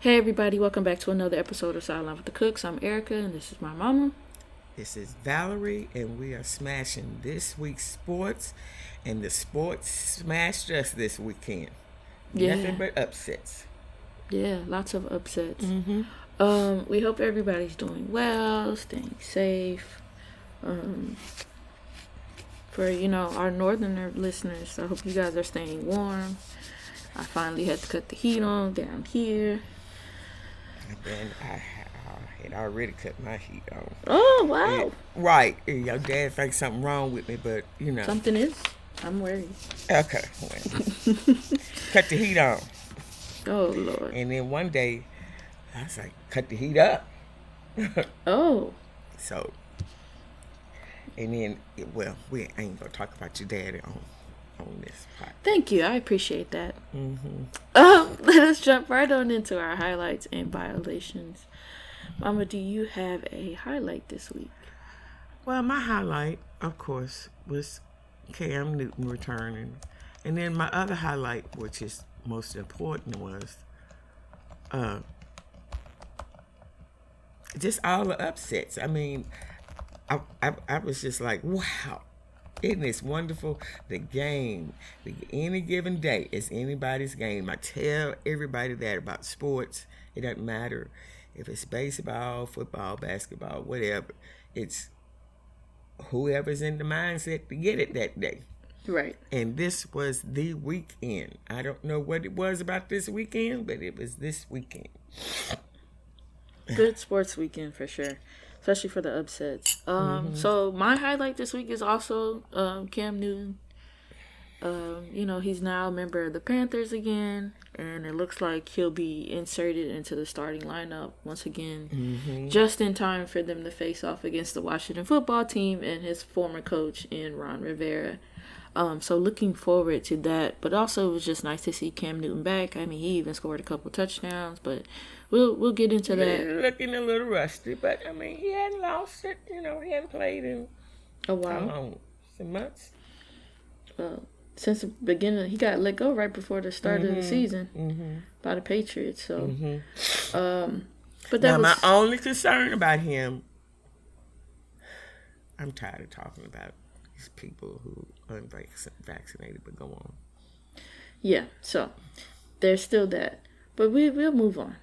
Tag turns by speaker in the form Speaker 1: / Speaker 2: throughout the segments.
Speaker 1: Hey everybody, welcome back to another episode of Sideline with the Cooks. I'm Erica and this is my mama.
Speaker 2: This is Valerie, and we are smashing this week's sports, and the sports smashed us this weekend.
Speaker 1: Yeah.
Speaker 2: Nothing but upsets.
Speaker 1: Yeah, lots of upsets. Um, we hope everybody's doing well, staying safe. Um, for you know our northerner listeners, I hope you guys are staying warm. I finally had to cut the heat on down here.
Speaker 2: And then I, I had uh, already cut my heat on.
Speaker 1: Oh wow,
Speaker 2: Right. and Your dad thinks something wrong with me, but you know.
Speaker 1: something is. I'm worried.
Speaker 2: Okay. Well, cut the heat on.
Speaker 1: Oh lord.
Speaker 2: And then one day, I was like, cut the heat up.
Speaker 1: Oh
Speaker 2: So, and then, well, we ain't going to talk about your daddy on, on this.
Speaker 1: Thank you. I appreciate that. Um, let us jump right on into our highlights and violations. Mama, do you have a highlight this week?
Speaker 2: Well, my highlight, of course, was Cam Newton returning. And then my other highlight, which is most important, was uh, just all the upsets. I mean, I, I, I was just like, wow, isn't this wonderful? The game, the, any given day is anybody's game. I tell everybody that about sports. It doesn't matter if it's baseball, football, basketball, whatever. It's whoever's in the mindset to get it that day.
Speaker 1: Right.
Speaker 2: And this was the weekend. I don't know what it was about this weekend, but it was this weekend.
Speaker 1: Good sports weekend for sure, especially for the upsets. Um, so my highlight this week is also um, Cam Newton. Um, you know, he's now a member of the Panthers again, and it looks like he'll be inserted into the starting lineup once again, just in time for them to face off against the Washington football team and his former coach in Ron Rivera. Um, so looking forward to that. But also it was just nice to see Cam Newton back. I mean, he even scored a couple touchdowns, but we'll we'll get into that.
Speaker 2: Looking a little rusty, but I mean, he hadn't lost it. You know, he hadn't played in
Speaker 1: a while.
Speaker 2: long? Some months.
Speaker 1: Uh, since the beginning, he got let go right before the start of the season by the Patriots. So, um, but that
Speaker 2: Now, my only concern about him, I'm tired of talking about these people who are unvaccinated, but go on.
Speaker 1: yeah. So there's still that, but we we'll move on.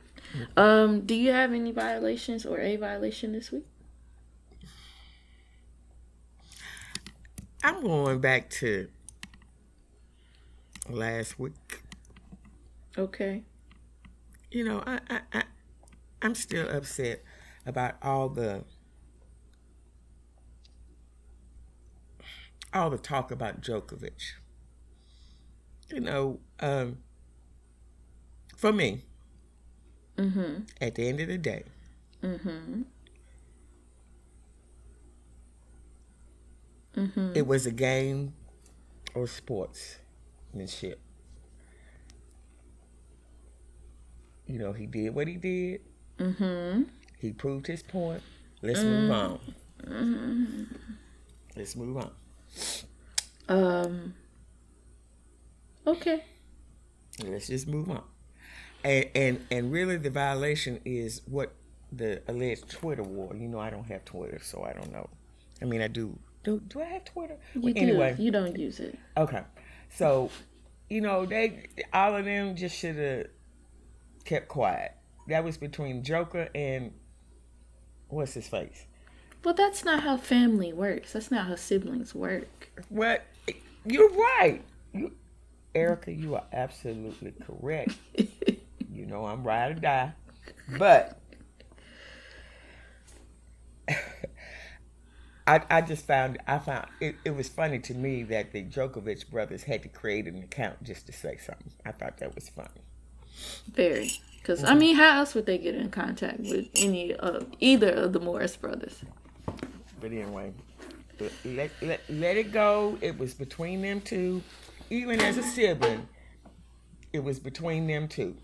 Speaker 1: Um, do you have any violations or a violation this week?
Speaker 2: I'm going back to last week.
Speaker 1: Okay.
Speaker 2: You know, I, I, I I'm still upset about all the all the talk about Jokic. You know, um, for me, Mm-hmm. at the end of the day, mm-hmm. Mm-hmm. it was a game or sportsmanship. You know, he did what he did. Mm-hmm. He proved his point. Let's move on. Let's move on.
Speaker 1: Um. Okay.
Speaker 2: Let's just move on. And and and really, the violation is what the alleged Twitter war. You know, I don't have Twitter, so I don't know. I mean, I do. Do do I have Twitter?
Speaker 1: You
Speaker 2: Well,
Speaker 1: do.
Speaker 2: anyway,
Speaker 1: You don't use it.
Speaker 2: okay. So, you know, they all of them just should have kept quiet. That was between Joker and what's his face.
Speaker 1: Well, that's not how family works. That's not how siblings work.
Speaker 2: What? You're right. You, Erica, you are absolutely correct. know I'm ride or die, but I I just found I found it, it was funny to me that the Jokic brothers had to create an account just to say something. I thought that was funny.
Speaker 1: Very. Because, I mm-hmm. mean, how else would they get in contact with any of either of the Morris brothers?
Speaker 2: But anyway, let, let, let it go. It was between them two. Even as a sibling, it was between them two.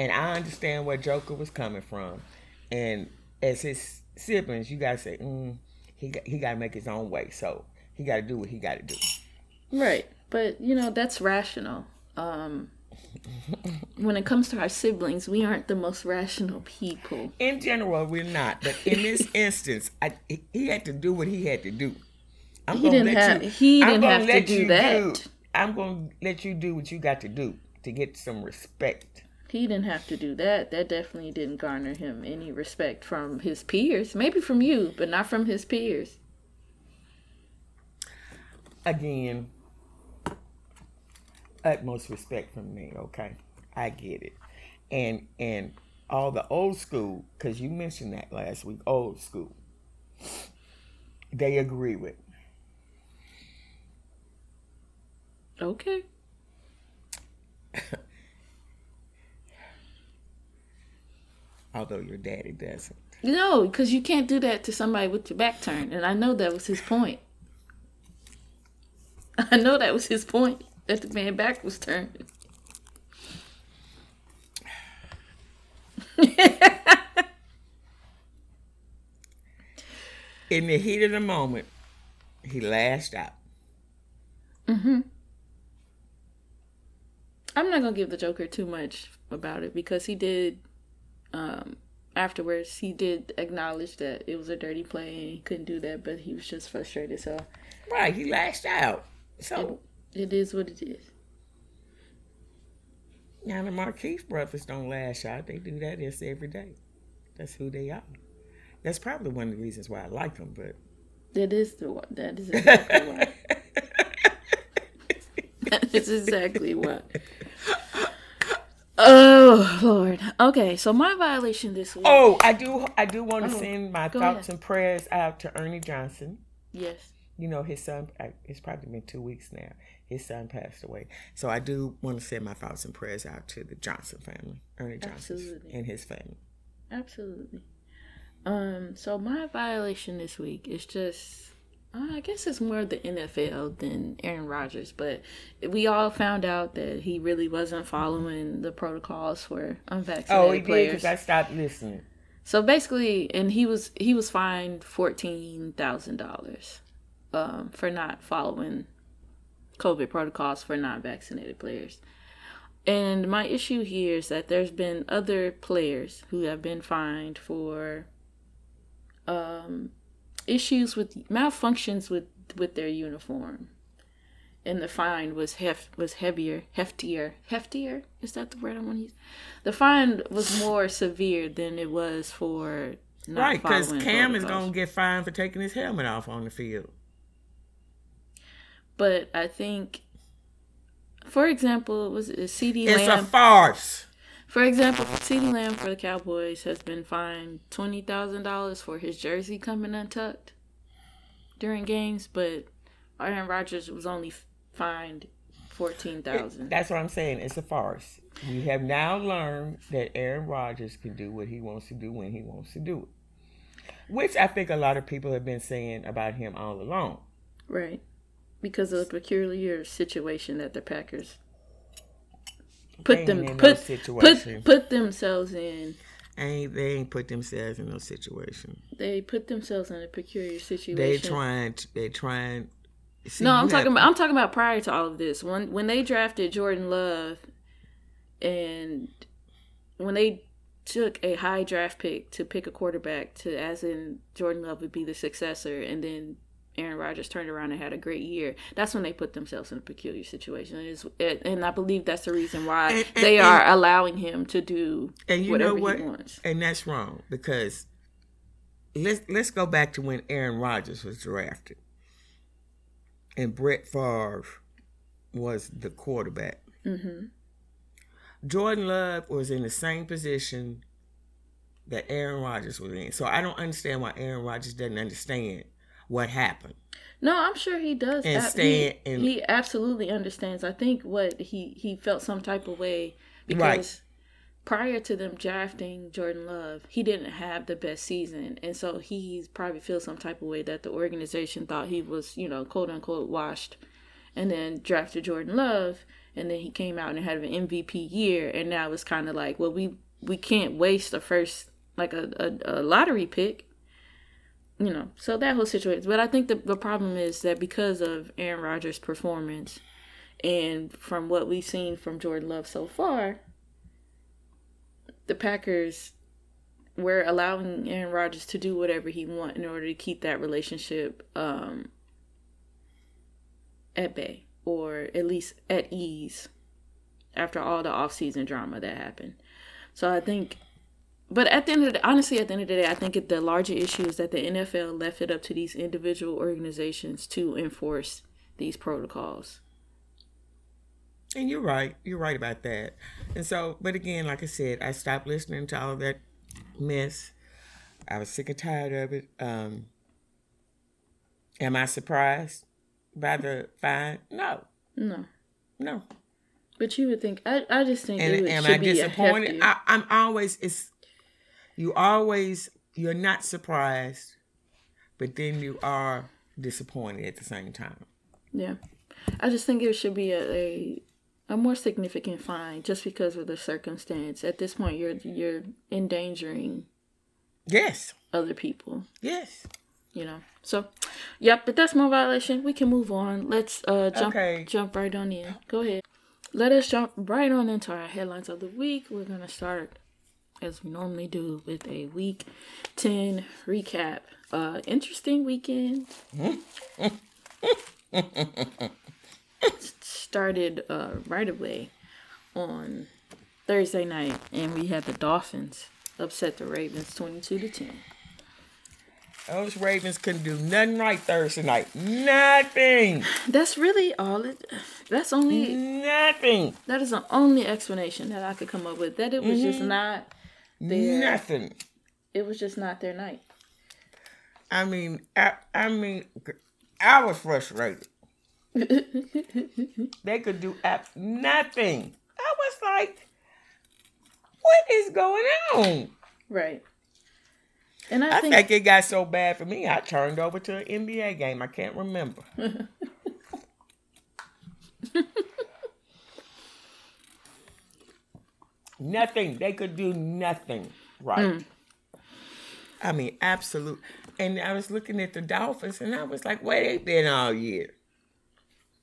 Speaker 2: And I understand where Joker was coming from. And as his siblings, you got to say, mm, he, got, he got to make his own way. So he got to do what he got to do.
Speaker 1: Right. But, you know, that's rational. Um, when it comes to our siblings, we aren't the most rational people.
Speaker 2: In general, we're not. But in this instance, I, he had to do what he had to do.
Speaker 1: I'm he didn't have. You, he didn't have to do that.
Speaker 2: Do, I'm going to let you do what you got to do to get some respect.
Speaker 1: He didn't have to do that. That definitely didn't garner him any respect from his peers. Maybe from you, but not from his peers.
Speaker 2: Again, utmost respect from me. Okay, I get it, and and all the old school because you mentioned that last week. Old school, they agree with.
Speaker 1: Okay.
Speaker 2: Although your daddy doesn't.
Speaker 1: No, because you can't do that to somebody with your back turned, and I know that was his point. I know that was his point that the man back was turned.
Speaker 2: In the heat of the moment, he lashed out. Mm-hmm.
Speaker 1: I'm not gonna give the Joker too much about it because he did um, afterwards he did acknowledge that it was a dirty play and he couldn't do that, but he was just frustrated. So
Speaker 2: right, he lashed out. So
Speaker 1: it, it is what it is.
Speaker 2: Now the Marquise brothers don't lash out; they do that just every day. That's who they are. That's probably one of the reasons why I like them. But
Speaker 1: that is the that is exactly why. that is exactly why. Oh Lord. Okay, so my violation this week.
Speaker 2: Oh, I do. I do want to oh, send my thoughts ahead. and prayers out to Ernie Johnson.
Speaker 1: Yes.
Speaker 2: You know his son. It's probably been two weeks now. His son passed away, so I do want to send my thoughts and prayers out to the Johnson family, Ernie Johnson, and his family.
Speaker 1: Absolutely. Um. So my violation this week is just I guess it's more the NFL than Aaron Rodgers, but we all found out that he really wasn't following the protocols for unvaccinated players. oh, he players.
Speaker 2: because I stopped listening.
Speaker 1: So basically, and he was he was fined fourteen thousand um, dollars for not following COVID protocols for non-vaccinated players. And my issue here is that there's been other players who have been fined for um, issues with malfunctions with with their uniform. And the fine was hef was heavier heftier. Heftier? Is that the word i want to use? The fine was more severe than it was for
Speaker 2: right because cam is going to get fined for taking his helmet off on the field.
Speaker 1: But i think for example it was uh, a CeeDee
Speaker 2: it's Lamb. a farce
Speaker 1: for example, CeeDee Lamb for the Cowboys has been fined twenty thousand dollars for his jersey coming untucked during games, but Aaron Rodgers was only fined fourteen thousand.
Speaker 2: That's what I'm saying. It's a farce. We have now learned that Aaron Rodgers can do what he wants to do when he wants to do it, which I think a lot of people have been saying about him all along.
Speaker 1: Right, because of the peculiar situation that the Packers put them put, put put themselves in.
Speaker 2: Ain't they ain't put themselves in no situation.
Speaker 1: They put themselves in a peculiar situation.
Speaker 2: They trying. They trying.
Speaker 1: See, no, I'm talking have, about. I'm talking about prior to all of this. When when they drafted Jordan Love, and when they took a high draft pick to pick a quarterback to, as in Jordan Love would be the successor, and then Aaron Rodgers turned around and had a great year, that's when they put themselves in a peculiar situation. And, and I believe that's the reason why and, and, they are allowing him to do and you whatever know what? he wants.
Speaker 2: And that's wrong because let's let's go back to when Aaron Rodgers was drafted, and Brett Favre was the quarterback. Mm-hmm. Jordan Love was in the same position that Aaron Rodgers was in. So I don't understand why Aaron Rodgers doesn't understand what happened.
Speaker 1: No, I'm sure he does. And stand he, and, he absolutely understands. I think what he he felt some type of way because right. prior to them drafting Jordan Love, he didn't have the best season, and so he probably feels some type of way that the organization thought he was, you know, quote unquote washed, and then drafted Jordan Love, and then he came out and had an MVP year, and now it's kind of like, well, we we can't waste a first like a, a, a lottery pick you know, so that whole situation. But I think the the problem is that because of Aaron Rodgers' performance, And from what we've seen from Jordan Love so far, the Packers were allowing Aaron Rodgers to do whatever he want in order to keep that relationship um, at bay or at least at ease after all the offseason drama that happened. So I think but at the end of the honestly, at the end of the day, I think the larger issue is that the NFL left it up to these individual organizations to enforce these protocols.
Speaker 2: And you're right. You're right about that. And so, but again, like I said, I stopped listening to all that mess. I was sick and tired of it. Um, am I surprised by the fine? No.
Speaker 1: No.
Speaker 2: No.
Speaker 1: But you would think I, I just think
Speaker 2: And
Speaker 1: it would,
Speaker 2: am
Speaker 1: should
Speaker 2: I
Speaker 1: be a
Speaker 2: disappointed? I, I'm always it's you always you're not surprised, but then you are disappointed at the same time.
Speaker 1: Yeah, I just think it should be a, a a more significant fine just because of the circumstance. At this point, you're you're endangering
Speaker 2: Yes.
Speaker 1: other people.
Speaker 2: Yes.
Speaker 1: You know. So, yep. But that's my violation. We can move on. Let's uh jump
Speaker 2: Okay.
Speaker 1: jump right on in. Go ahead. Let us jump right on into our headlines of the week. We're gonna start as we normally do with a week ten recap. Uh, interesting weekend. It started uh, right away on Thursday night, and we had the Dolphins upset the Ravens twenty-two to ten.
Speaker 2: Those Ravens couldn't do nothing right Thursday night. Nothing.
Speaker 1: That's really all it. That's only
Speaker 2: Nothing.
Speaker 1: that is the only explanation that I could come up with. That it was just not
Speaker 2: Nothing.
Speaker 1: It was just not their night.
Speaker 2: I mean, I, I mean, I was frustrated. they could do ab- nothing. I was like, what is going on?
Speaker 1: Right. And I,
Speaker 2: I
Speaker 1: think,
Speaker 2: think it got so bad for me, I turned over to an NBA game. I can't remember. nothing. They could do nothing right. I mean, absolute. And I was looking at the Dolphins, and I was like, where they been all year?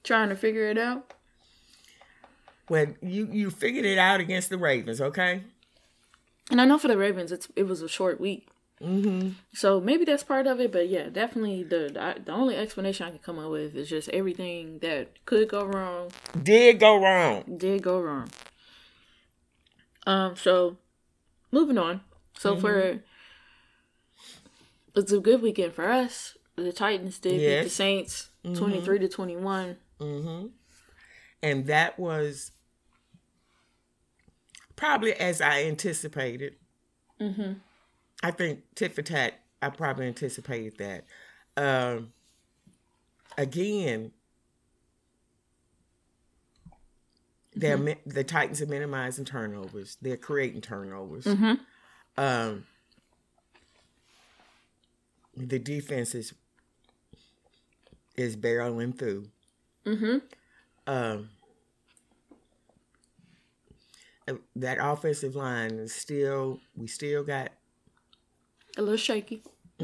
Speaker 1: trying to figure it out.
Speaker 2: Well, you you figured it out against the Ravens, okay?
Speaker 1: And I know for the Ravens, it's it was a short week. Mm-hmm. So maybe that's part of it, but yeah, definitely the the, the only explanation I can come up with is just everything that could go wrong
Speaker 2: Did go wrong.
Speaker 1: did go wrong. Um, so moving on. So for it's a good weekend for us. The Titans did beat the
Speaker 2: Yes.
Speaker 1: Saints twenty three to twenty one.
Speaker 2: and that was probably as I anticipated. Mm-hmm. I think tit for tat. I probably anticipated that. Um, again, they're mm-hmm. mi- the Titans are minimizing turnovers. They're creating turnovers. Mm-hmm. Um, the defense is is barreling through. Mm-hmm. Um, that offensive line is still we still got
Speaker 1: A little shaky.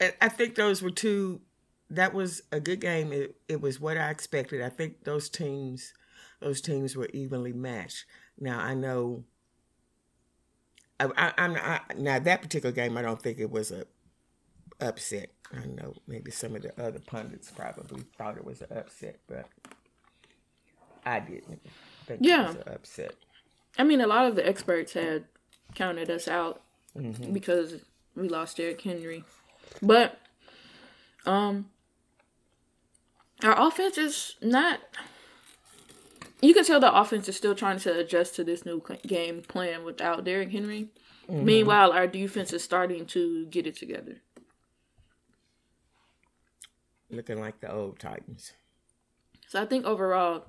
Speaker 2: I I think those were two. That was a good game. It, it was what I expected. I think those teams, those teams were evenly matched. Now I know. I, I, now that particular game. I don't think it was a upset. I know maybe some of the other pundits probably thought it was an upset, but I didn't think
Speaker 1: Yeah.
Speaker 2: it was an upset.
Speaker 1: I mean, a lot of the experts had counted us out
Speaker 2: Mm-hmm.
Speaker 1: because we lost Derrick Henry, but um, our offense is not. You can tell the offense is still trying to adjust to this new game plan without Derrick Henry.
Speaker 2: Mm-hmm.
Speaker 1: Meanwhile, our defense is starting to get it together.
Speaker 2: Looking like the old Titans.
Speaker 1: So I think overall,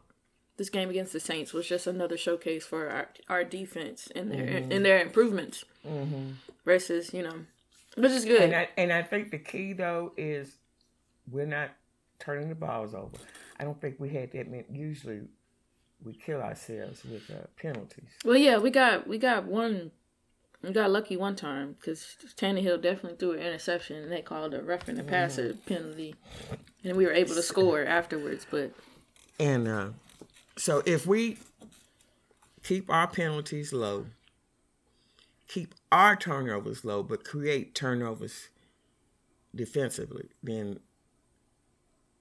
Speaker 1: this game against the Saints was just another showcase for our, our defense and their
Speaker 2: Mm-hmm.
Speaker 1: and their improvements versus you know, which is good.
Speaker 2: And I and I think the key though is we're not turning the balls over. I don't think we had that many. Usually, we kill ourselves with uh, penalties.
Speaker 1: Well, yeah, we got we got one. We got lucky one time because Tannehill definitely threw an interception and they called a roughing the passer penalty. and we were able to score afterwards. But
Speaker 2: And uh, so if we keep our penalties low, keep our turnovers low, but create turnovers defensively, then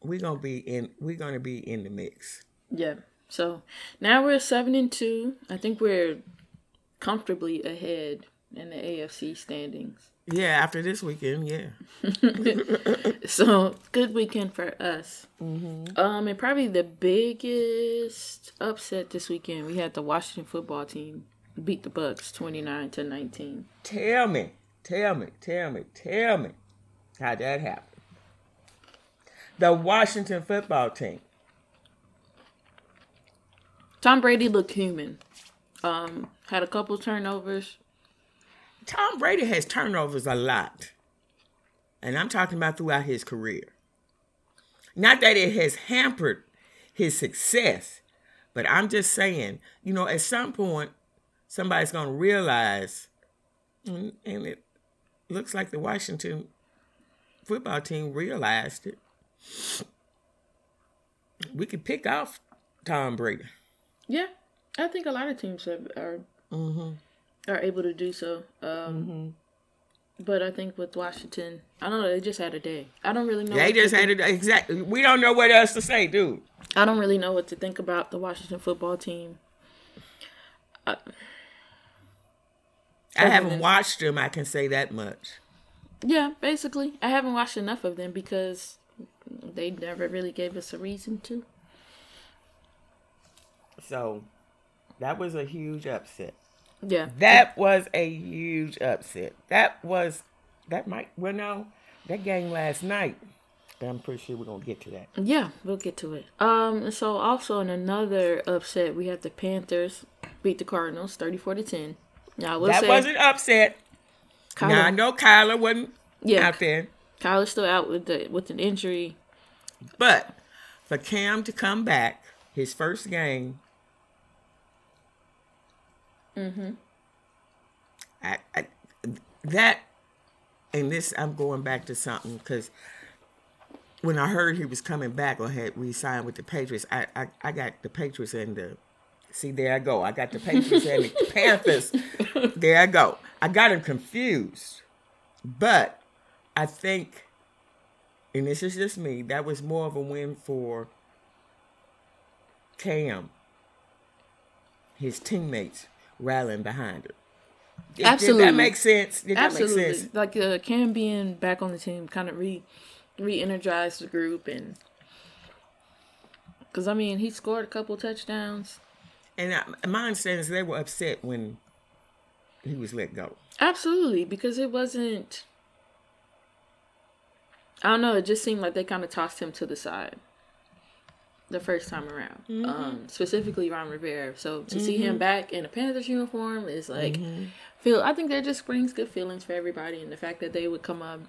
Speaker 2: we're gonna be in we're gonna be in the mix.
Speaker 1: yeah, so now we're seven and two. I think we're comfortably ahead in the AFC standings.
Speaker 2: Yeah, after this weekend, yeah.
Speaker 1: So good weekend for us. Um, and probably the biggest upset this weekend, we had the Washington football team beat the Bucs twenty nine to nineteen.
Speaker 2: Tell me, tell me, tell me, tell me how that happened. The Washington football team.
Speaker 1: Tom Brady looked human. Um, had a couple turnovers.
Speaker 2: Tom Brady has turnovers a lot. And I'm talking about throughout his career. Not that it has hampered his success, but I'm just saying, you know, at some point, somebody's going to realize, and and it looks like the Washington football team realized it. We could pick off Tom Brady.
Speaker 1: Yeah, I think a lot of teams have, are mm-hmm. are able to do so. Um, mm-hmm. But I think with Washington, I don't know. They just had a day. I don't really know.
Speaker 2: They just had
Speaker 1: think-
Speaker 2: it exactly. We don't know what else to say, dude.
Speaker 1: I don't really know what to think about the Washington football team.
Speaker 2: Uh, I
Speaker 1: Other
Speaker 2: haven't
Speaker 1: than-
Speaker 2: watched them. I can say that much.
Speaker 1: Yeah, basically, I haven't watched enough of them because they never really gave us a reason to.
Speaker 2: So that was a huge upset.
Speaker 1: Yeah,
Speaker 2: That was a huge upset. That was that might well no that game last night. I'm pretty sure we're gonna get to that.
Speaker 1: yeah, we'll get to it. Um, so also in another upset, we have the Panthers beat the Cardinals thirty-four to ten. Now I will
Speaker 2: that
Speaker 1: say,
Speaker 2: wasn't upset.
Speaker 1: Kyler,
Speaker 2: Now I know Kyler wasn't
Speaker 1: yeah,
Speaker 2: out there,
Speaker 1: Kyler's still out with the with an injury.
Speaker 2: But for Cam to come back, his first game. Mm-hmm. I, I, that and this I'm going back to something because when I heard he was coming back or had re-signed with the Patriots, I, I, I got the Patriots and the see there I go. I got the Patriots and the Panthers. There I go. I got him confused. But I think and this is just me, that was more of a win for Cam, his teammates rallying behind him. Did-
Speaker 1: Absolutely.
Speaker 2: Did that make sense? Did that
Speaker 1: Absolutely,
Speaker 2: make sense?
Speaker 1: like uh, Cam being back on the team kind of re re-energized the group and because I mean he scored a couple touchdowns.
Speaker 2: And I, my understanding is they were upset when he was let go.
Speaker 1: Absolutely, because it wasn't. I don't know. It just seemed like they kind of tossed him to the side the first time around. Um, specifically, Ron Rivera. So to see him back in a Panthers uniform is like feel. I think that just brings good feelings for everybody, and the fact that they would come up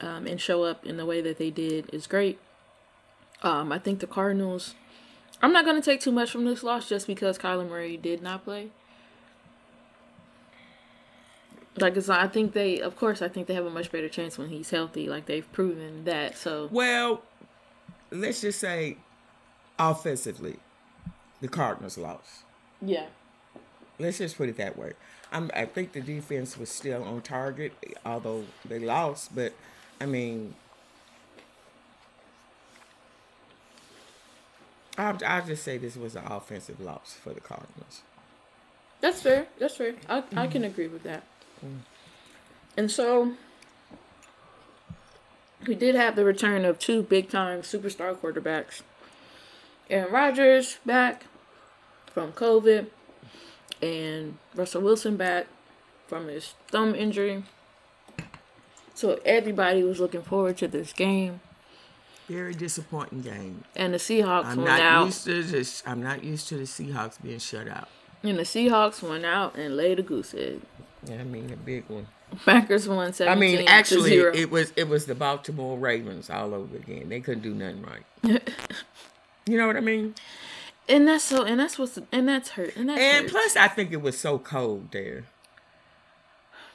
Speaker 1: um, and show up in the way that they did is great. Um, I think the Cardinals. I'm not going to take too much from this loss just because Kyler Murray did not play. Like, it's, I think they, of course, I think they have a much better chance when he's healthy. Like they've proven that. So
Speaker 2: Well, let's just say offensively, the Cardinals lost.
Speaker 1: yeah,
Speaker 2: Let's just put it that way. I'm, I think the defense was still on target, although they lost. But I mean, I'll, I'll just say this was an offensive loss for the Cardinals.
Speaker 1: that's fair. That's fair. I I can agree with that. And so we did have the return of two big time superstar quarterbacks. Aaron Rodgers back from COVID, and Russell Wilson back from his thumb injury. So everybody was looking forward to this game.
Speaker 2: Very disappointing game.
Speaker 1: And the Seahawks
Speaker 2: I'm
Speaker 1: went
Speaker 2: not
Speaker 1: out.
Speaker 2: used to this. I'm not used to the Seahawks being shut out.
Speaker 1: And the Seahawks went out and laid a goose egg.
Speaker 2: Yeah, I mean a big one.
Speaker 1: Packers won seventeen.
Speaker 2: I
Speaker 1: 17
Speaker 2: mean, actually,
Speaker 1: 0.
Speaker 2: it was it was the Baltimore Ravens all over again. They couldn't do nothing right. you know what I mean?
Speaker 1: and that's so and that's what's and that's hurt. And that's
Speaker 2: And
Speaker 1: hurts.
Speaker 2: plus, I think it was so cold there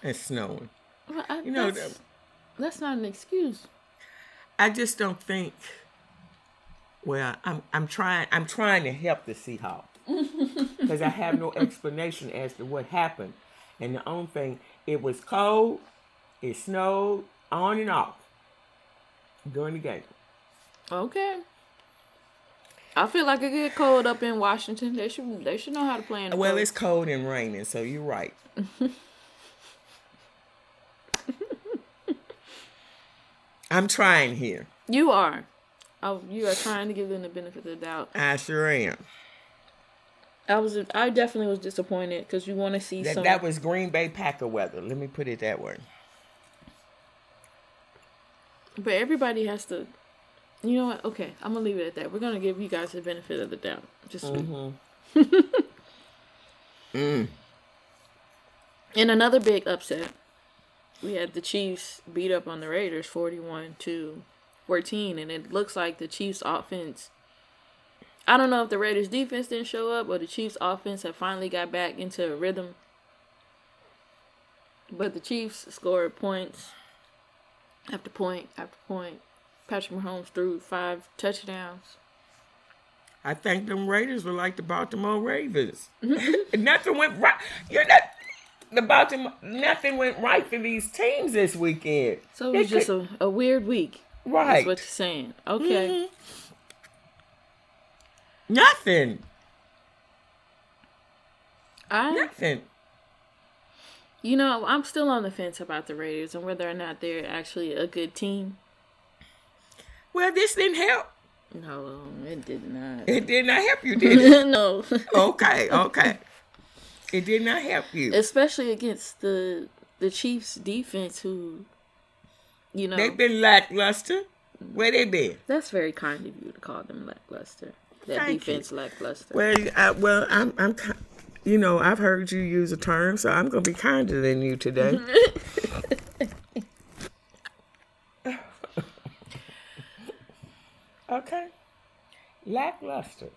Speaker 2: and snowing.
Speaker 1: Well, I-
Speaker 2: You know,
Speaker 1: that's, that's not an excuse.
Speaker 2: I just don't think Well, I'm I'm trying I'm trying to help the Seahawks because I have no explanation as to what happened, and the only thing it was cold, it snowed on and off during the game.
Speaker 1: Okay. I feel like it get cold up in Washington. They should they should know how to play in
Speaker 2: Well,
Speaker 1: cold.
Speaker 2: it's cold and raining, so you're right. I'm trying here.
Speaker 1: You are. Oh, you are trying to give them the benefit of the doubt.
Speaker 2: I sure am.
Speaker 1: I was. I definitely was disappointed because you want to see
Speaker 2: That,
Speaker 1: some.
Speaker 2: that was Green Bay Packer weather. Let me put it that way.
Speaker 1: but everybody has to. You know what? Okay, I'm gonna leave it at that. We're gonna give you guys the benefit of the doubt. Just.
Speaker 2: Mm.
Speaker 1: In another big upset, we had the Chiefs beat up on the Raiders 41 to 14, and it looks like the Chiefs offense. I don't know if the Raiders defense didn't show up or the Chiefs offense have finally got back into a rhythm. But the Chiefs scored points after point after point. Patrick Mahomes threw five touchdowns.
Speaker 2: I think them Raiders were like the Baltimore Ravens. nothing went right. You're not. The Baltimore. Nothing went right for these teams this weekend.
Speaker 1: So it
Speaker 2: They
Speaker 1: was just
Speaker 2: could-
Speaker 1: a, a weird week.
Speaker 2: right.
Speaker 1: That's what you're saying. Okay. Mm-hmm.
Speaker 2: Nothing.
Speaker 1: I
Speaker 2: Nothing.
Speaker 1: You know, I'm still on the fence about the Raiders and whether or not they're actually a good team.
Speaker 2: Well, this didn't help.
Speaker 1: No, it did not.
Speaker 2: It did not help you, did it?
Speaker 1: no,
Speaker 2: okay, okay. It did not help you.
Speaker 1: especially against the the Chiefs defense, who, you know,
Speaker 2: They've been lackluster. Where they been?
Speaker 1: that's very kind of you to call them lackluster. That
Speaker 2: Thank you.
Speaker 1: defense lackluster.
Speaker 2: Well, I, well, I'm, I'm, you know, I've heard you use a term, so I'm gonna be kinder than you today. okay, lackluster.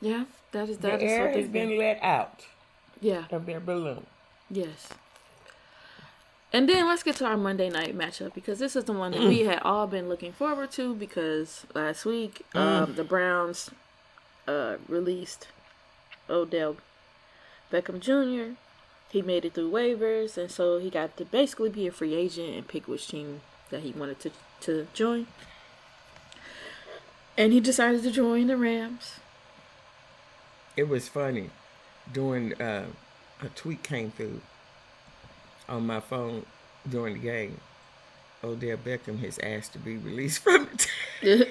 Speaker 1: yeah, that is
Speaker 2: The
Speaker 1: that is
Speaker 2: air has been
Speaker 1: been.
Speaker 2: let out
Speaker 1: Yeah,
Speaker 2: of their balloon.
Speaker 1: yes. And then let's get to our Monday night matchup because this is the one that we had all been looking forward to because last week um, the Browns uh, released Odell Beckham Jr. He made it through waivers, and so he got to basically be a free agent and pick which team that he wanted to to join. And he decided to join the Rams.
Speaker 2: It was funny. During uh, a tweet came through on my phone during the game. Odell Beckham has asked to be released from the team.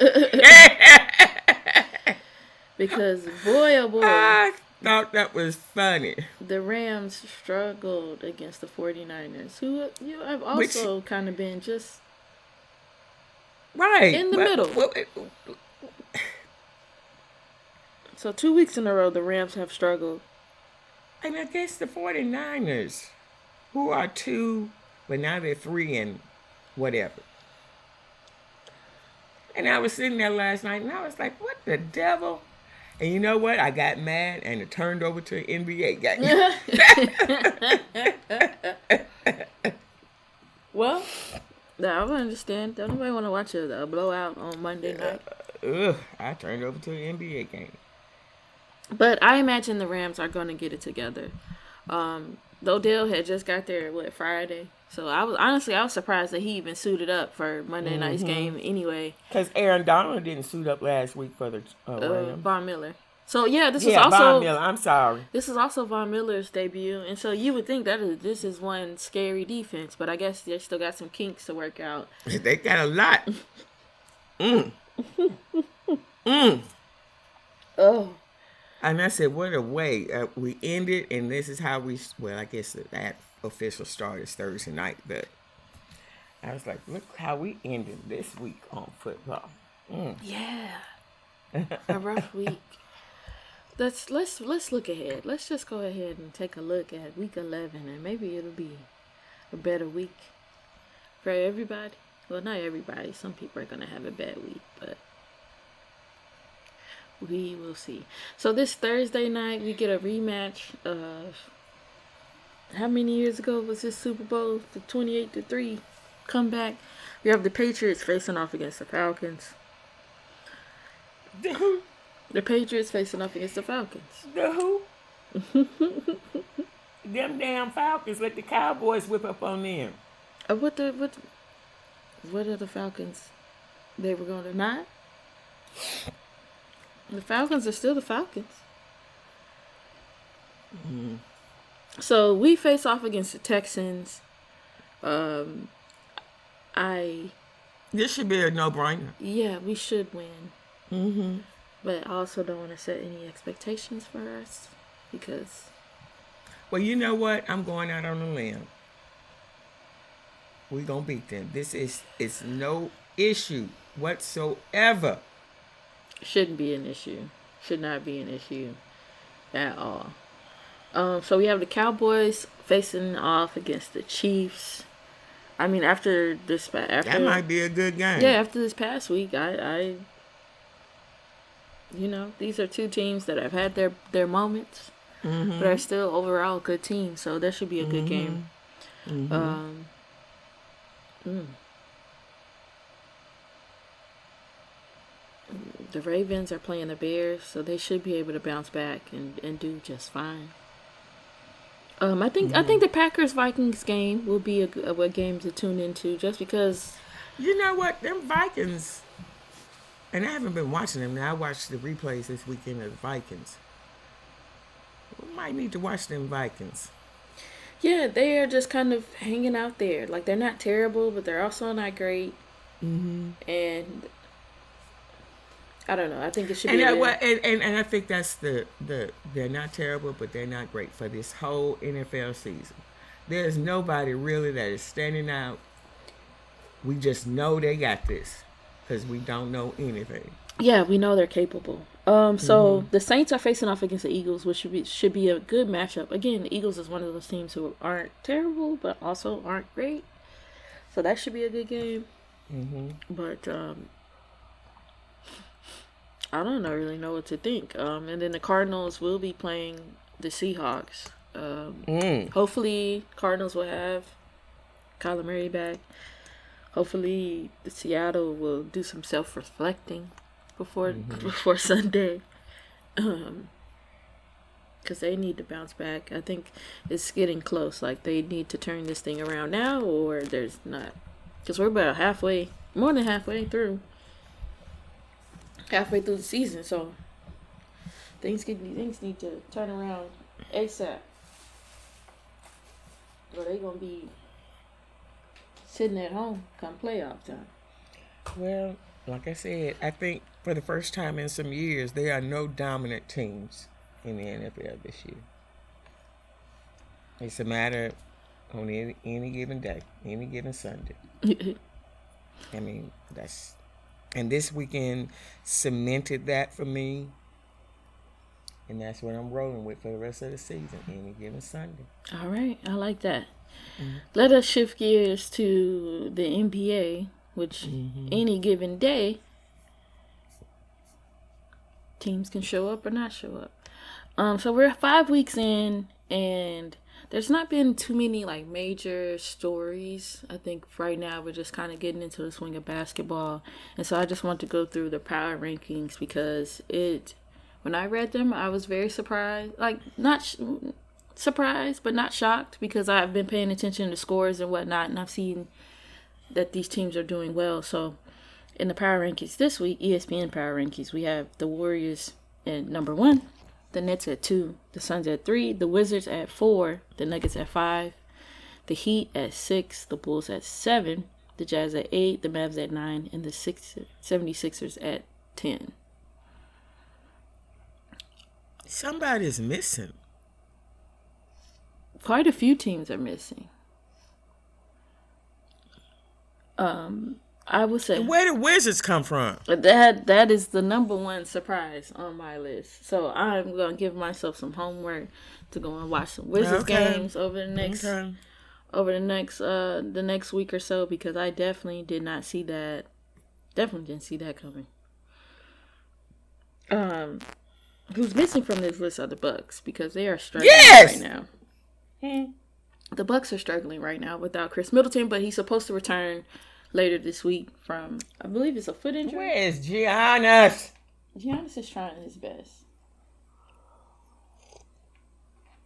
Speaker 1: Because boy oh boy,
Speaker 2: I thought that was funny.
Speaker 1: the Rams struggled against the 49ers, who you have
Speaker 2: Which-
Speaker 1: also kind of been just
Speaker 2: Right.
Speaker 1: In the
Speaker 2: Well-
Speaker 1: middle.
Speaker 2: well, it-
Speaker 1: so two weeks in a row the Rams have struggled.
Speaker 2: and against the 49ers, who are two, but now they're three and whatever. And I was sitting there last night and I was like, what the devil? And you know what? I got mad and it turned over to an NBA game.
Speaker 1: Well, I would understand. Don't nobody want to watch a, a blowout on Monday night.
Speaker 2: Ugh, I turned over to an NBA game.
Speaker 1: But I imagine the Rams are going to get it together. Um, Odell had just got there what Friday, so I was honestly I was surprised that he even suited up for Monday night's game anyway.
Speaker 2: Because Aaron Donald didn't suit up last week for the uh,
Speaker 1: Uh, Von Miller. So yeah, this
Speaker 2: yeah,
Speaker 1: is also
Speaker 2: Von Miller. I'm sorry.
Speaker 1: this is also Von Miller's debut, and so you would think that is, this is one scary defense, but I guess they still got some kinks to work out.
Speaker 2: They got a lot. Mm. mm.
Speaker 1: Oh,
Speaker 2: And I said, what a way. Uh, we ended, and this is how we, well, I guess that, that official start is Thursday night, but I was like, look how we ended this week on football.
Speaker 1: yeah, a rough week. Let's let's let's look ahead. Let's just go ahead and take a look at week eleven, and maybe it'll be a better week for everybody. Well, not everybody. Some people are gonna have a bad week, but we will see. So this Thursday night, we get a rematch of how many years ago was this Super Bowl? The twenty-eight to three comeback. We have the Patriots facing off against the Falcons.
Speaker 2: The who?
Speaker 1: The Patriots facing off against the Falcons.
Speaker 2: The who? them damn Falcons let the Cowboys whip up on them.
Speaker 1: Uh, what the what? What are the Falcons? They were going to not. The Falcons are still the Falcons. So we face off against the Texans. Um, I
Speaker 2: This should be a no-brainer.
Speaker 1: yeah, we should win. Mm-hmm. But I also don't want to set any expectations for us because
Speaker 2: Well, you know what? I'm going out on a limb. We're gonna beat them. This is it's no issue whatsoever.
Speaker 1: Shouldn't be an issue. Should not be an issue at all. Um, so we have the Cowboys facing off against the Chiefs. I mean, after this, after
Speaker 2: That might be a good game.
Speaker 1: yeah, after this past week, I, I, you know, these are two teams that have had their their moments,
Speaker 2: Mm-hmm.
Speaker 1: but are still overall good teams. So that should be a good game.
Speaker 2: Mm-hmm.
Speaker 1: Um, mm. The Ravens are playing the Bears, so they should be able to bounce back and, and do just fine. Um, I think I think the Packers Vikings game will be a, a a game to tune into, just because.
Speaker 2: You know what? Them Vikings, and I haven't been watching them. Now I watched the replays this weekend of the Vikings. We might need to watch them Vikings.
Speaker 1: Yeah, they are just kind of hanging out there. Like they're not terrible, but they're also not great. Mm-hmm. And I don't know. I think it should
Speaker 2: And,
Speaker 1: be. a-
Speaker 2: what, and, and and I think that's the the they're not terrible, but they're not great for this whole NFL season. There's nobody really that is standing out. We just know they got this because we don't know anything.
Speaker 1: Yeah, we know they're capable. Um, so the Saints are facing off against the Eagles, which should be should be a good matchup. Again, the Eagles is one of those teams who aren't terrible, but also aren't great. So that should be a good game. Mm-hmm. But um, I don't know, really know what to think. Um, and then the Cardinals will be playing the Seahawks. Um,
Speaker 2: Mm.
Speaker 1: hopefully, Cardinals will have Kyler Murray back. Hopefully, the Seattle will do some self reflecting before before Sunday, um, because they need to bounce back. I think it's getting close. Like they need to turn this thing around now, or there's not. Because we're about halfway, more than halfway through, halfway through the season. So things get things need to turn around ASAP. Or they gonna be sitting at home come playoff time.
Speaker 2: Well, like I said, I think for the first time in some years, there are no dominant teams in the NFL this year. It's a matter on any, any given day, any given Sunday. I mean, that's and this weekend cemented that for me. And that's what I'm rolling with for the rest of the season, any given Sunday.
Speaker 1: All right, I like that. Let us shift gears to the NBA, which any given day teams can show up or not show up. Um, so we're five weeks in, and there's not been too many like major stories. I think right now we're just kind of getting into the swing of basketball, and so I just want to go through the power rankings because it. When I read them, I was very surprised. Like not sh- surprised, but not shocked because I've been paying attention to scores and whatnot, and I've seen that these teams are doing well. So, in the power rankings this week, ESPN power rankings, we have the Warriors at number one, the Nets at two, the Suns at three, the Wizards at four, the Nuggets at five, the Heat at six, the Bulls at seven, the Jazz at eight, the Mavs at nine, and the six, 76ers at 10.
Speaker 2: Somebody's missing.
Speaker 1: Quite a few teams are missing. Um, I would say
Speaker 2: Where did Wizards come from?
Speaker 1: that that is the number one surprise on my list. So I'm gonna give myself some homework to go and watch some Wizards
Speaker 2: Okay.
Speaker 1: games over the next
Speaker 2: Okay.
Speaker 1: over the next uh the next week or so because I definitely did not see that. Definitely didn't see that coming. Um, who's missing from this list are the Bucks because they are struggling
Speaker 2: Yes!
Speaker 1: right now. The Bucks are struggling right now without Khris Middleton, but he's supposed to return later this week from I believe it's a foot injury.
Speaker 2: Where is Giannis?
Speaker 1: Giannis is trying his best.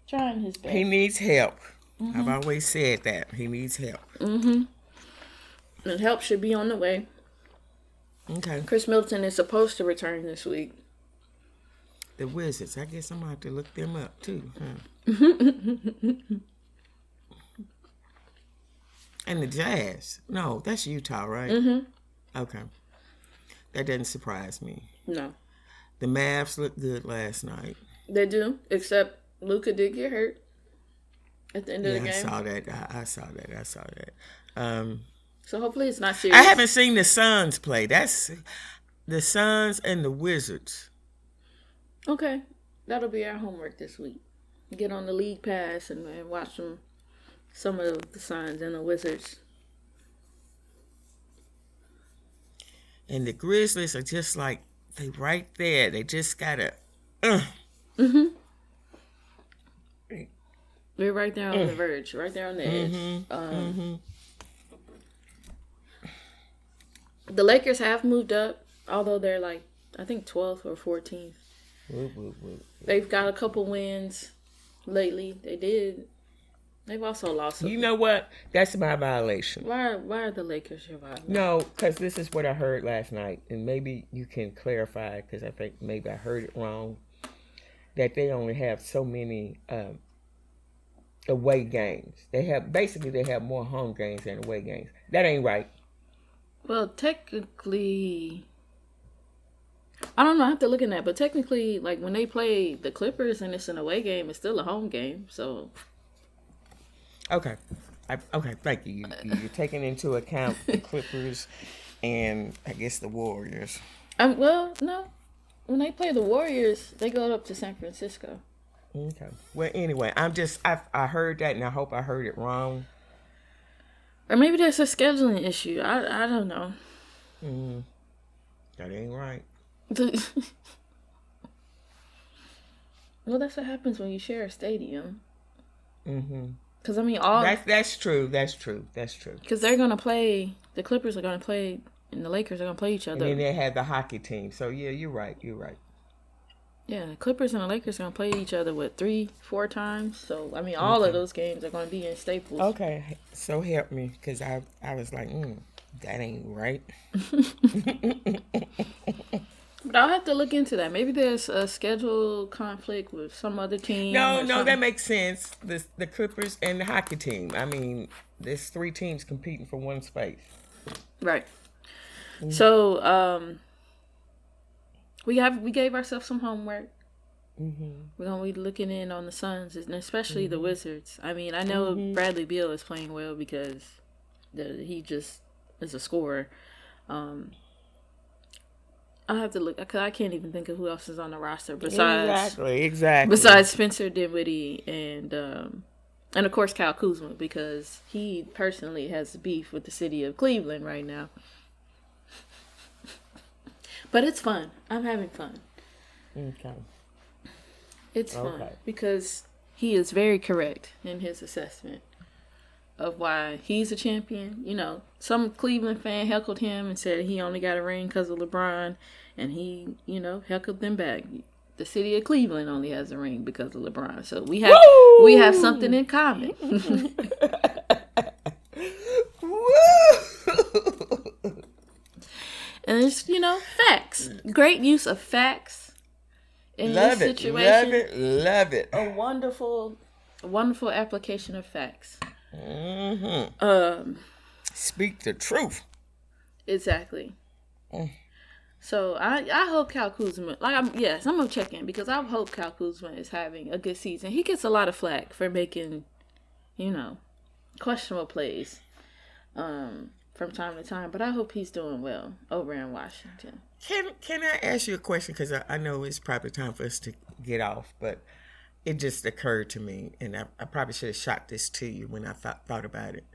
Speaker 1: Trying his best.
Speaker 2: He needs help. I've always said that. He needs help. Mm-hmm.
Speaker 1: And help should be on the way.
Speaker 2: Okay.
Speaker 1: Khris Middleton is supposed to return this week.
Speaker 2: The Wizards. I guess I'm to have to look them up too. Huh? and the Jazz. No, that's Utah, right? Mm-hmm. Okay. That doesn't surprise me.
Speaker 1: No,
Speaker 2: The Mavs looked good last night.
Speaker 1: they do. Except Luka did get hurt at the end of
Speaker 2: Yeah,
Speaker 1: the game.
Speaker 2: I saw that. I, I saw that. I saw that. Um,
Speaker 1: So hopefully it's not serious.
Speaker 2: I haven't seen the Suns play. That's the Suns and the Wizards.
Speaker 1: Okay, that'll be our homework this week. Get on the league pass and, and watch some some of the Suns and the Wizards.
Speaker 2: And the Grizzlies are just like they right there. They just gotta. Uh,
Speaker 1: We're right there
Speaker 2: Mm.
Speaker 1: on the verge, right there on the edge.
Speaker 2: Mm-hmm.
Speaker 1: Um, The Lakers have moved up, although they're like I think 12th or 14th.
Speaker 2: whoop, whoop, whoop.
Speaker 1: They've got a couple wins lately. They did. They've also lost.
Speaker 2: You know what? That's my violation.
Speaker 1: why? Why are the Lakers your rival?
Speaker 2: No, because this is what I heard last night, and maybe you can clarify because I think maybe I heard it wrong. That they only have so many um, away games. They have basically they have more home games than away games. That ain't right.
Speaker 1: Well, technically, I don't know. I have to look in that, but technically, like when they play the Clippers and it's an away game, it's still a home game. So
Speaker 2: Okay. I, okay, thank you. you. You're taking into account the Clippers and I guess the Warriors.
Speaker 1: Um, well, no. When they play the Warriors, they go up to San Francisco.
Speaker 2: Okay. Well, anyway, I'm just I I heard that and I hope I heard it wrong.
Speaker 1: Or maybe that's a scheduling issue. I I don't know.
Speaker 2: That ain't right.
Speaker 1: well, that's what happens when you share a stadium.
Speaker 2: Mm-hmm.
Speaker 1: Because I mean, all
Speaker 2: That's that's true. That's true. That's true.
Speaker 1: because they're gonna play. The Clippers are gonna play, and the Lakers are gonna play each
Speaker 2: And
Speaker 1: other.
Speaker 2: then they had the hockey team. So yeah, you're right. You're right.
Speaker 1: Yeah, the Clippers and the Lakers are gonna play each other with three, four times. So I mean, all of those games are gonna be in Staples.
Speaker 2: Okay. So help me, because I I was like, mm, that ain't right.
Speaker 1: But I'll have to look into that. Maybe there's a schedule conflict with some other team.
Speaker 2: No, no,
Speaker 1: something.
Speaker 2: that makes sense. The the Clippers and the hockey team. I mean, there's three teams competing for one space.
Speaker 1: right. So um, we have we gave ourselves some homework.
Speaker 2: Mm-hmm.
Speaker 1: We're gonna be looking in on the Suns and especially the Wizards. I mean, I know Bradley Beal is playing well because the, he just is a scorer. Um, I have to look because I can't even think of who else is on the roster besides
Speaker 2: exactly, exactly.
Speaker 1: besides Spencer Dinwiddie and um, and of course Kyle Kuzma because he personally has beef with the city of Cleveland right now. But it's fun. I'm having fun.
Speaker 2: okay.
Speaker 1: It's fun because he is very correct in his assessment of why he's a champion. You know, some Cleveland fan heckled him and said he only got a ring because of LeBron, and he, you know, heckled them back. The city of Cleveland only has a ring because of LeBron, so we have we have something in common. and it's you know facts, great use of facts in
Speaker 2: love
Speaker 1: this
Speaker 2: it,
Speaker 1: situation
Speaker 2: love it, love it.
Speaker 1: a wonderful, wonderful application of facts.
Speaker 2: Hmm
Speaker 1: Um,
Speaker 2: Speak the truth.
Speaker 1: exactly.
Speaker 2: Mm.
Speaker 1: So I I hope Cal Kuzma like I'm yes I'm gonna check in because I hope Cal Kuzma is having a good season. He gets a lot of flack for making, you know, questionable plays, um, from time to time. But I hope he's doing well over in Washington.
Speaker 2: Can Can I ask you a question? Because I, I know it's probably time for us to get off, but it just occurred to me, and I, I probably should have shot this to you when I thought thought about it.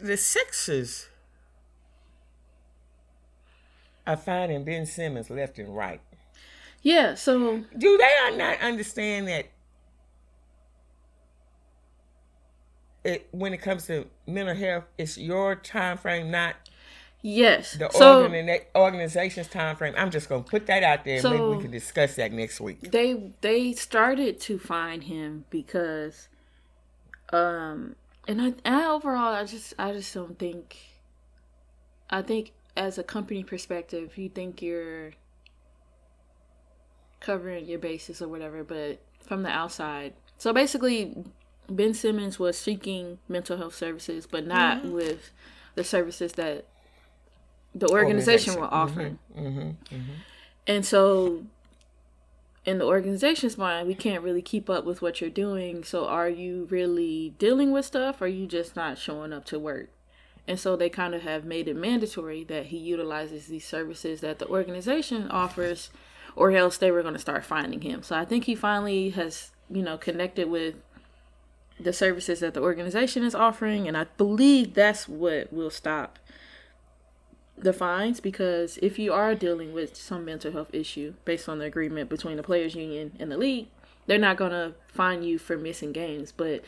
Speaker 2: The Sixers are finding Ben Simmons left and right.
Speaker 1: Yeah. So
Speaker 2: Do they not understand that it when it comes to mental health, it's your time frame, not
Speaker 1: Yes.
Speaker 2: The
Speaker 1: so
Speaker 2: organi- organization's time frame. I'm just gonna put that out there.
Speaker 1: So-
Speaker 2: Maybe we can discuss that next week.
Speaker 1: they they started to find him because um and I, and I overall I just I just don't think I think as a company perspective you think you're covering your bases or whatever but from the outside so basically Ben Simmons was seeking mental health services but not with the services that the organization,
Speaker 2: Organization.
Speaker 1: were offering
Speaker 2: Mm-hmm.
Speaker 1: and so, in the organization's mind, we can't really keep up with what you're doing. So, are you really dealing with stuff or are you just not showing up to work? And so, they kind of have made it mandatory that he utilizes these services that the organization offers, or else they were going to start finding him. So, I think he finally has, you know, connected with the services that the organization is offering. And I believe that's what will stop the fines because if you are dealing with some mental health issue based on the agreement between the players union and the league they're not going to fine you for missing games but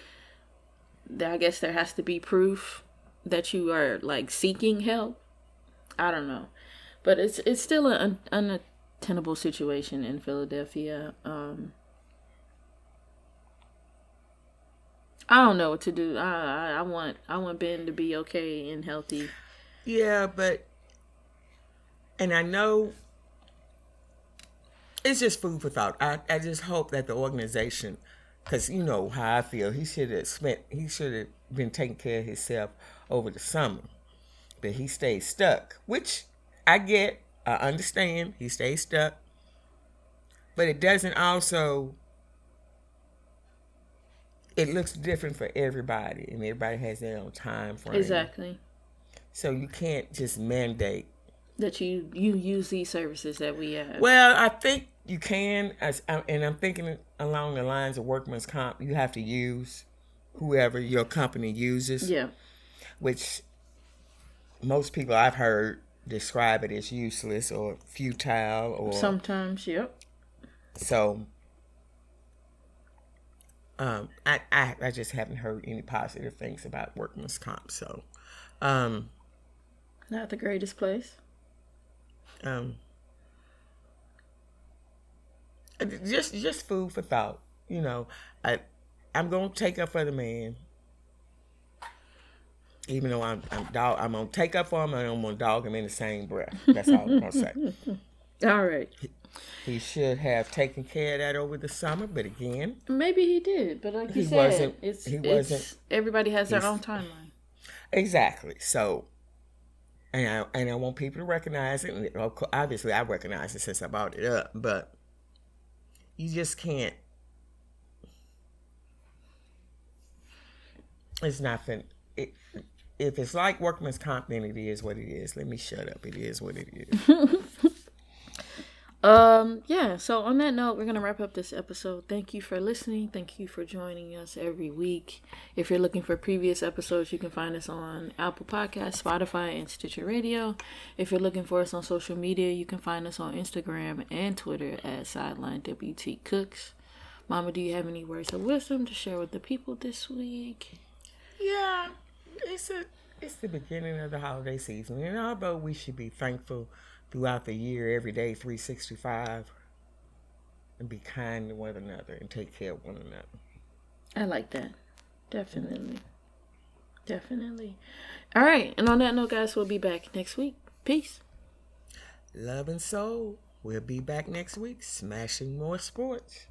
Speaker 1: i guess there has to be proof that you are like seeking help i don't know but it's it's still an un- unattainable situation in philadelphia um I don't know what to do. I, I I want I want Ben to be okay and healthy.
Speaker 2: Yeah, but and I know it's just food for thought. I, I just hope that the organization, because you know how I feel, he should have spent, he should have been taking care of himself over the summer, but he stayed stuck, which I get, I understand. He stayed stuck, but it doesn't also. It looks different for everybody, and everybody has their own time frame.
Speaker 1: Exactly.
Speaker 2: So you can't just mandate
Speaker 1: that you you use these services that we have.
Speaker 2: Well, I think you can, as and I'm thinking along the lines of workman's comp. You have to use whoever your company uses,
Speaker 1: yeah.
Speaker 2: which most people I've heard describe it as useless or futile, or
Speaker 1: Sometimes, yep.
Speaker 2: so. Um, I, I I just haven't heard any positive things about workman's comp. So, um,
Speaker 1: Not the greatest place.
Speaker 2: Um just just food for thought you know i i'm gonna take up for the man even though i'm i'm dog i'm gonna take up for him and i'm gonna dog him in the same breath that's all i'm gonna say
Speaker 1: All right.
Speaker 2: he should have taken care of that over the summer but again
Speaker 1: Maybe he did, but like you
Speaker 2: He
Speaker 1: said,
Speaker 2: wasn't-
Speaker 1: it's
Speaker 2: he
Speaker 1: it's
Speaker 2: wasn't-
Speaker 1: everybody has their own timeline.
Speaker 2: exactly so and I and I want people to recognize it. And obviously, I recognize it since I brought it up, but you just can't. It's not fin. It, if it's like workman's comp, then it is what it is. Let me shut up. It is what it is.
Speaker 1: Um, yeah, so on that note, we're gonna wrap up this episode. Thank you for listening. Thank you for joining us every week. If you're looking for previous episodes, you can find us on Apple Podcasts, Spotify, and Stitcher Radio. If you're looking for us on social media, you can find us on Instagram and Twitter at Sideline WT Cooks. Mama, do you have any words of wisdom to share with the people this week?
Speaker 2: Yeah, it's a it's the beginning of the holiday season, and although we should be thankful throughout the year, every day, three sixty five, and be kind to one another and take care of one another.
Speaker 1: I like that. Definitely. Definitely. All right. And on that note, guys, we'll be back next week. Peace.
Speaker 2: Love and soul. We'll be back next week, smashing more sports.